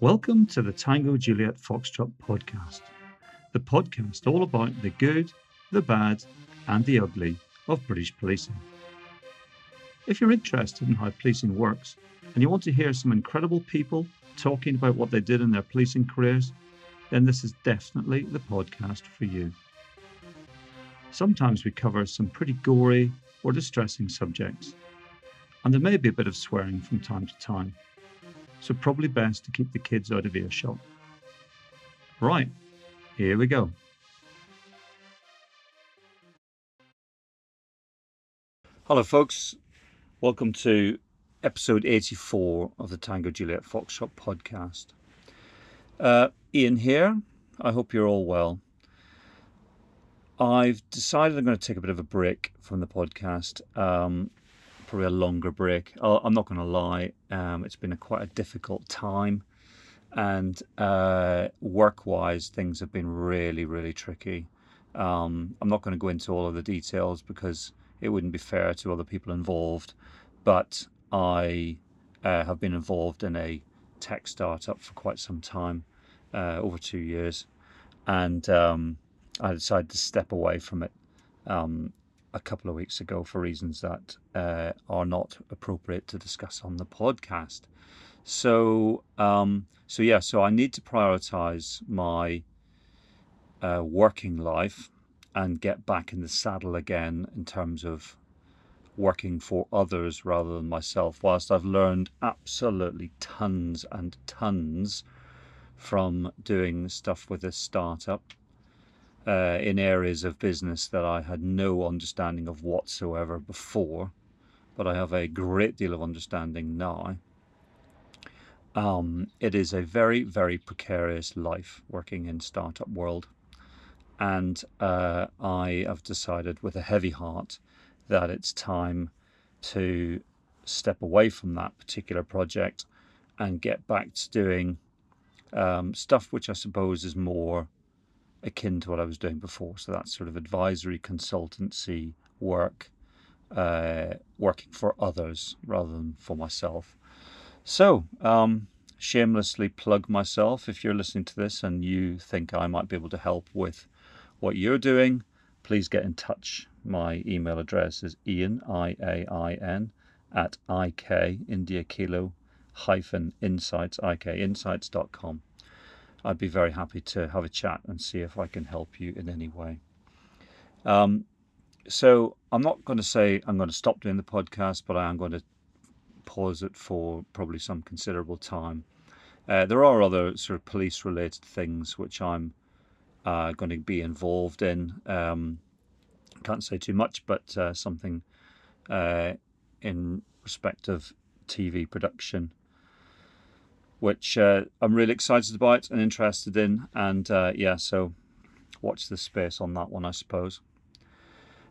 Welcome to the Tango Juliet Foxtrot podcast, the podcast all about the good, the bad, and the ugly of British policing. If you're interested in how policing works and you want to hear some incredible people talking about what they did in their policing careers, then this is definitely the podcast for you. Sometimes we cover some pretty gory or distressing subjects, and there may be a bit of swearing from time to time so probably best to keep the kids out of earshot. Right, here we go. Hello, folks. Welcome to episode 84 of the Tango Juliet Foxtrot podcast. Uh, Ian here. I hope you're all well. I've decided I'm going to take a bit of a break from the podcast. Um, probably a longer break. I'm not going to lie, um, it's been a quite a difficult time, and uh, work-wise, things have been really, really tricky. Um, I'm not going to go into all of the details because it wouldn't be fair to other people involved, but I uh, have been involved in a tech startup for quite some time, uh, over two years, and um, I decided to step away from it um, a couple of weeks ago for reasons that uh, are not appropriate to discuss on the podcast. So, um, so yeah, so I need to prioritize my uh, working life and get back in the saddle again in terms of working for others rather than myself. Whilst I've learned absolutely tons and tons from doing stuff with a startup uh, in areas of business that I had no understanding of whatsoever before, but I have a great deal of understanding now. Um, it is a very, very precarious life working in startup world, and uh, I have decided with a heavy heart that it's time to step away from that particular project and get back to doing um, stuff which I suppose is more akin to what I was doing before. So that's sort of advisory consultancy work, uh, working for others rather than for myself. So, um, shamelessly plug myself. If you're listening to this and you think I might be able to help with what you're doing, please get in touch. My email address is ian, I A I N, at ik, India Kilo, hyphen insights, ikinsights.com. I'd be very happy to have a chat and see if I can help you in any way. Um, so I'm not going to say I'm going to stop doing the podcast, but I am going to pause it for probably some considerable time. Uh, there are other sort of police related things which I'm uh, going to be involved in. Um, can't say too much, but uh, something uh, in respect of TV production which uh, I'm really excited about and interested in. And uh, yeah, so watch the space on that one, I suppose.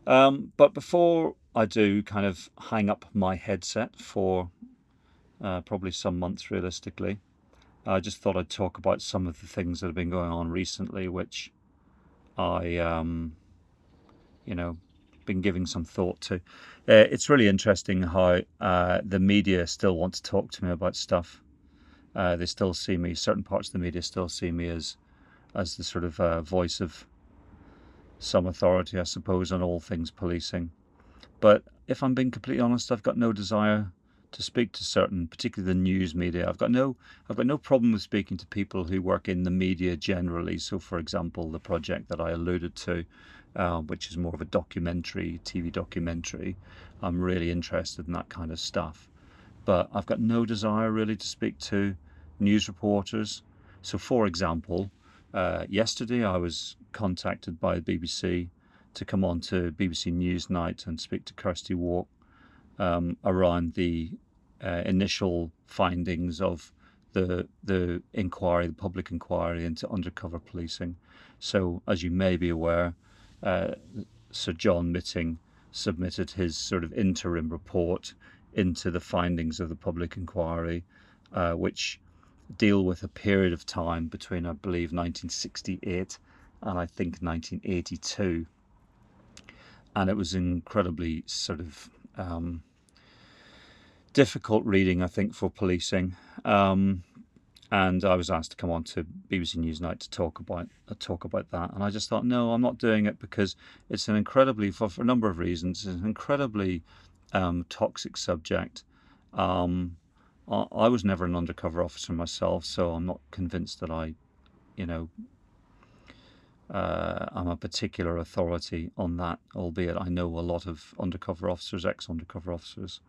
Um, but before I do kind of hang up my headset for uh, probably some months realistically, I just thought I'd talk about some of the things that have been going on recently, which I, um, you know, been giving some thought to. Uh, it's really interesting how uh, the media still want to talk to me about stuff uh, they still see me. Certain parts of the media still see me as as the sort of uh, voice of some authority, I suppose, on all things policing. But if I'm being completely honest, I've got no desire to speak to certain, particularly the news media. I've got no, I've got no problem with speaking to people who work in the media generally. So, for example, the project that I alluded to, uh, which is more of a documentary, TV documentary, I'm really interested in that kind of stuff but I've got no desire really to speak to news reporters. So, for example, uh, yesterday I was contacted by the BBC to come on to BBC Newsnight and speak to Kirsty Wark um, around the uh, initial findings of the the inquiry, the public inquiry into undercover policing. So, as you may be aware, uh, Sir John Mitting submitted his sort of interim report into the findings of the public inquiry, uh, which deal with a period of time between, I believe, 1968 and I think 1982. And it was incredibly sort of um, difficult reading, I think, for policing. Um, and I was asked to come on to BBC Newsnight to talk about uh, talk about that, and I just thought, no, I'm not doing it because it's an incredibly, for, for a number of reasons, it's an incredibly um, toxic subject. Um, I, I, was never an undercover officer myself, so I'm not convinced that I, you know, uh, I'm a particular authority on that. Albeit I know a lot of undercover officers, ex-undercover officers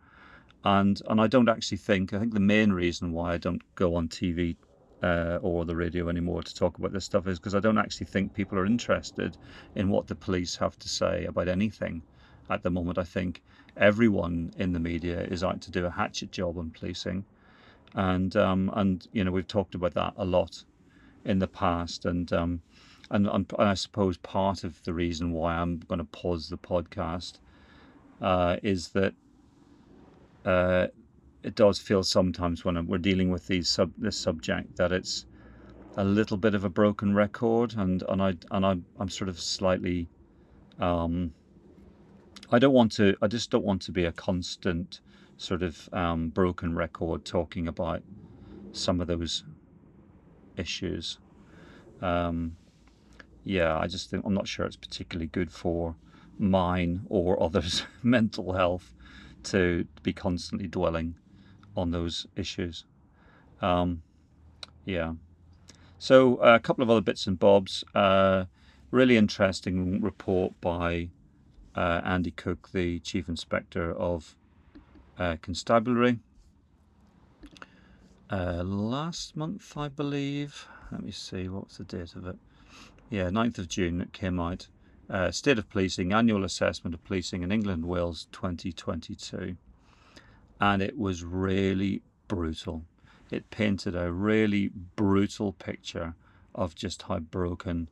and and I don't actually think I think the main reason why I don't go on TV uh, or the radio anymore to talk about this stuff is because I don't actually think people are interested in what the police have to say about anything at the moment. I think everyone in the media is out to do a hatchet job on policing, and um, and you know we've talked about that a lot in the past, and um, and, and I suppose part of the reason why I'm going to pause the podcast uh, is that uh, it does feel sometimes when we're dealing with these sub this subject that it's a little bit of a broken record, and and I and I I'm sort of slightly. Um, I don't want to. I just don't want to be a constant sort of um, broken record talking about some of those issues. Um, yeah, I just think I'm not sure it's particularly good for mine or others' mental health to be constantly dwelling on those issues. Um, yeah. So uh, a couple of other bits and bobs. Uh, really interesting report by uh, Andy Cook, the Chief Inspector of uh, Constabulary. Uh, last month, I believe. Let me see, what's the date of it? Yeah, 9th of June, it came out uh, State of Policing Annual Assessment of Policing in England Wales 2022. And it was really brutal. It painted a really brutal picture of just how broken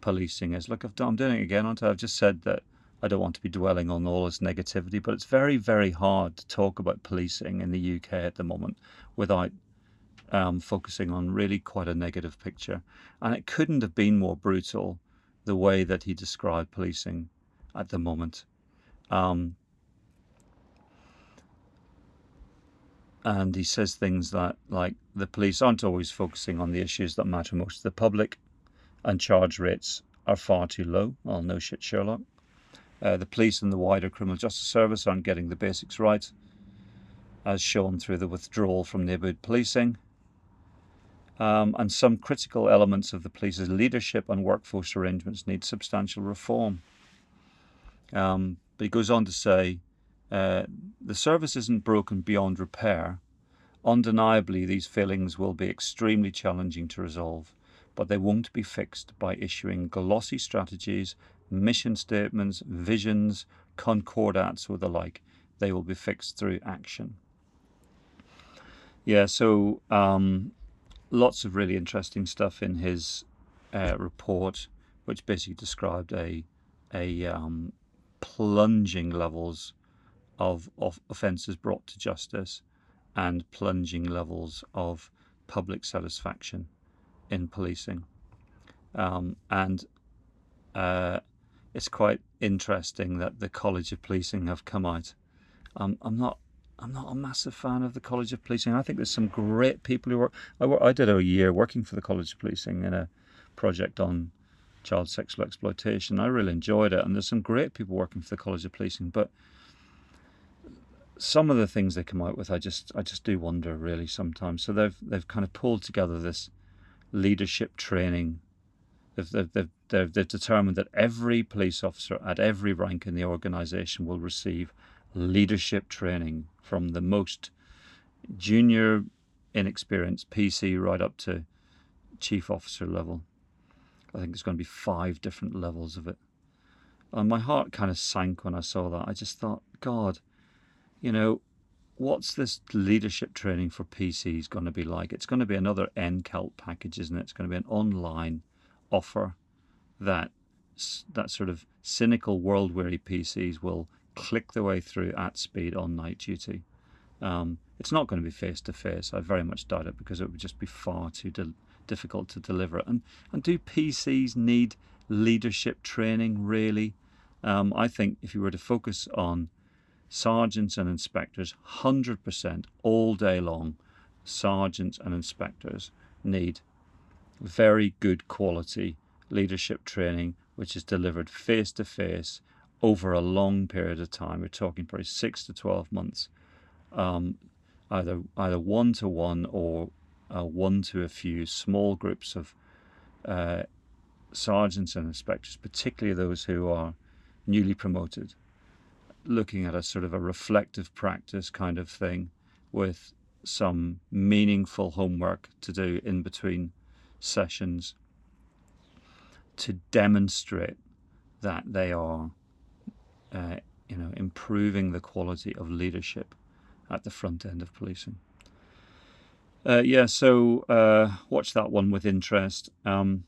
policing is. Look, I'm doing it again, aren't I? I've just said that I don't want to be dwelling on all this negativity, but it's very, very hard to talk about policing in the UK at the moment without um, focusing on really quite a negative picture. And it couldn't have been more brutal the way that he described policing at the moment. Um, and he says things that like the police aren't always focusing on the issues that matter most to the public and charge rates are far too low. Well, no shit, Sherlock. Uh, the police and the wider criminal justice service aren't getting the basics right, as shown through the withdrawal from neighbourhood policing um, and some critical elements of the police's leadership and workforce arrangements need substantial reform. Um, but he goes on to say uh, the service isn't broken beyond repair. Undeniably, these failings will be extremely challenging to resolve, but they won't be fixed by issuing glossy strategies, mission statements, visions, concordats, or the like. They will be fixed through action. Yeah, so um, lots of really interesting stuff in his uh, report, which basically described a a um, plunging levels of, of offences brought to justice and plunging levels of public satisfaction in policing. Um, and uh, it's quite interesting that the College of Policing have come out. Um, I'm not I'm not a massive fan of the College of Policing. I think there's some great people who work. I, work, I did a year working for the College of Policing in a project on child sexual exploitation. I really enjoyed it, and there's some great people working for the College of Policing. But some of the things they come out with, I just I just do wonder really sometimes. So they've they've kind of pulled together this leadership training. They've, they've, they've, determined that every police officer at every rank in the organisation will receive leadership training from the most junior, inexperienced PC right up to chief officer level. I think there's going to be five different levels of it. And my heart kind of sank when I saw that. I just thought, God, you know, what's this leadership training for PCs going to be like? It's going to be another NCALT package, isn't it? It's going to be an online offer that that sort of cynical world weary PCs will click their way through at speed on night duty. Um, it's not going to be face to face. I very much doubt it because it would just be far too de- difficult to deliver. And and do PCs need leadership training really? Um, I think if you were to focus on sergeants and inspectors, hundred percent all day long, sergeants and inspectors need very good quality leadership training, which is delivered face to face over a long period of time. We're talking probably six to 12 months, um, either, either one to one or uh, one to a few small groups of uh, sergeants and inspectors, particularly those who are newly promoted, looking at a sort of a reflective practice kind of thing with some meaningful homework to do in between sessions to demonstrate that they are, uh, you know, improving the quality of leadership at the front end of policing. Uh, yeah, so uh, watch that one with interest. Um,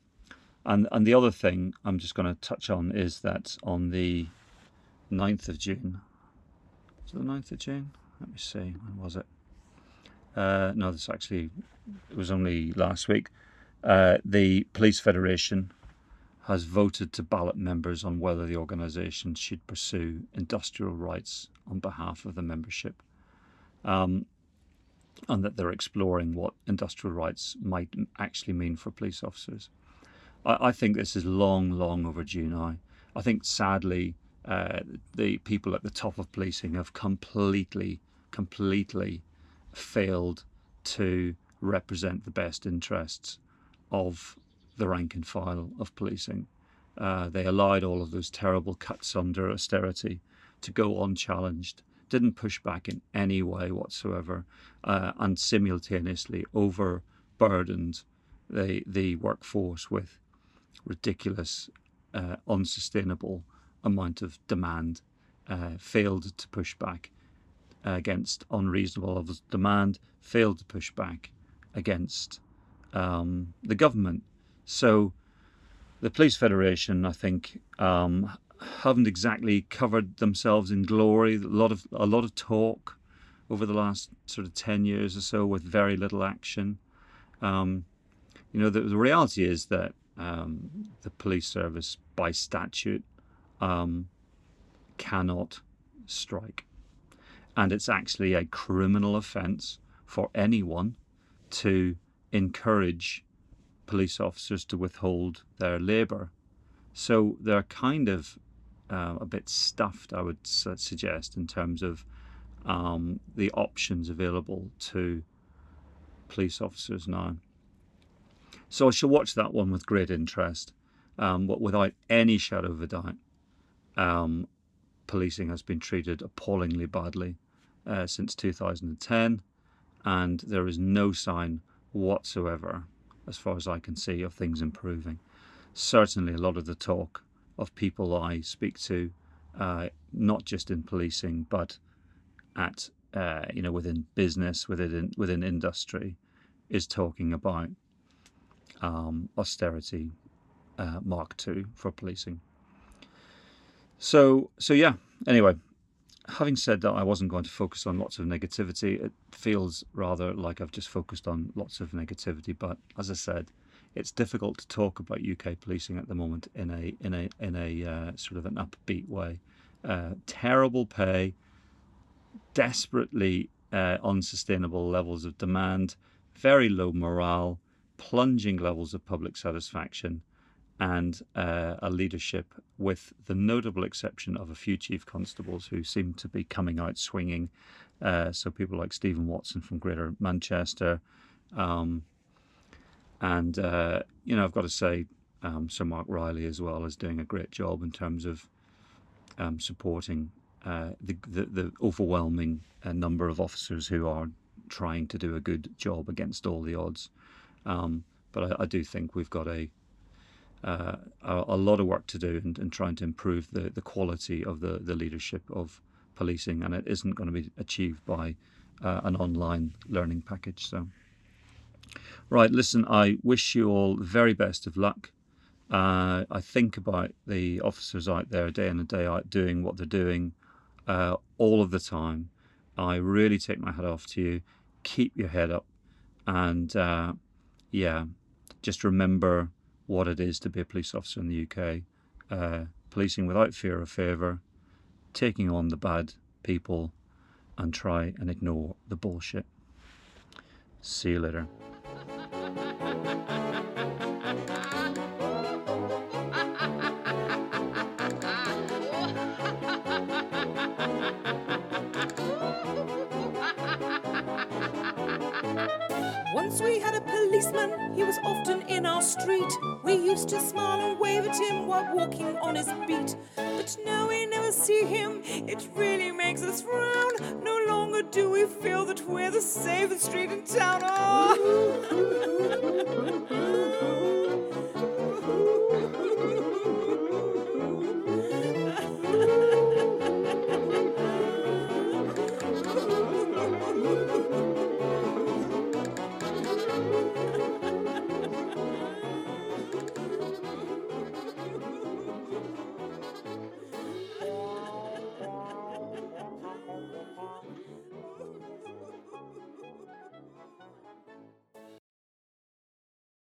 and and the other thing I'm just going to touch on is that on the 9th of June, it the 9th of June? Let me see, when was it? Uh, no, this actually, it was only last week. Uh, the Police Federation has voted to ballot members on whether the organisation should pursue industrial rights on behalf of the membership. Um, and that they're exploring what industrial rights might actually mean for police officers. I, I think this is long, long overdue now. I think sadly, uh, the people at the top of policing have completely, completely failed to represent the best interests of the rank and file of policing. Uh, they allowed all of those terrible cuts under austerity to go unchallenged, didn't push back in any way whatsoever, uh, and simultaneously overburdened the, the workforce with ridiculous, uh, unsustainable amount of demand, uh, failed to push back against unreasonable levels of demand, failed to push back against um, the government. So the Police Federation, I think, um, haven't exactly covered themselves in glory. A lot of a lot of talk over the last sort of ten years or so, with very little action. Um, you know, the, the, reality is that um, the police service, by statute, um, cannot strike, and it's actually a criminal offence for anyone to encourage police officers to withhold their labour. So they're kind of uh, a bit stuffed, I would suggest, in terms of um, the options available to police officers now. So I shall watch that one with great interest, um, but without any shadow of a doubt. Um, policing has been treated appallingly badly uh, since 2010, and there is no sign whatsoever, as far as I can see, of things improving. Certainly, a lot of the talk of people I speak to, uh, not just in policing, but at uh, you know within business, within within industry, is talking about um, austerity uh, Mark II for policing. So so yeah. Anyway, having said that, I wasn't going to focus on lots of negativity. It feels rather like I've just focused on lots of negativity. But as I said, it's difficult to talk about UK policing at the moment in a in a in a uh, sort of an upbeat way. Uh, terrible pay, desperately uh, unsustainable levels of demand, very low morale, plunging levels of public satisfaction, and uh, a leadership, with the notable exception of a few chief constables who seem to be coming out swinging. Uh, so people like Stephen Watson from Greater Manchester, um, and uh, you know I've got to say um, Sir Mark Rowley as well is doing a great job in terms of um, supporting uh, the, the, the overwhelming uh, number of officers who are trying to do a good job against all the odds. Um, but I, I do think we've got a uh, a, lot of work to do in, in, trying to improve the, the quality of the, the leadership of policing, and it isn't going to be achieved by uh, an online learning package. So, right, listen, I wish you all the very best of luck. Uh, I think about the officers out there day in and day out doing what they're doing uh, all of the time. I really take my hat off to you. Keep your head up, and uh, yeah, just remember what it is to be a police officer in the UK, uh, policing without fear or favour, taking on the bad people, and try and ignore the bullshit. See you later. Once we had a policeman, he was often in our street. We used to smile and wave at him while walking on his beat. But now we never see him, it really makes us.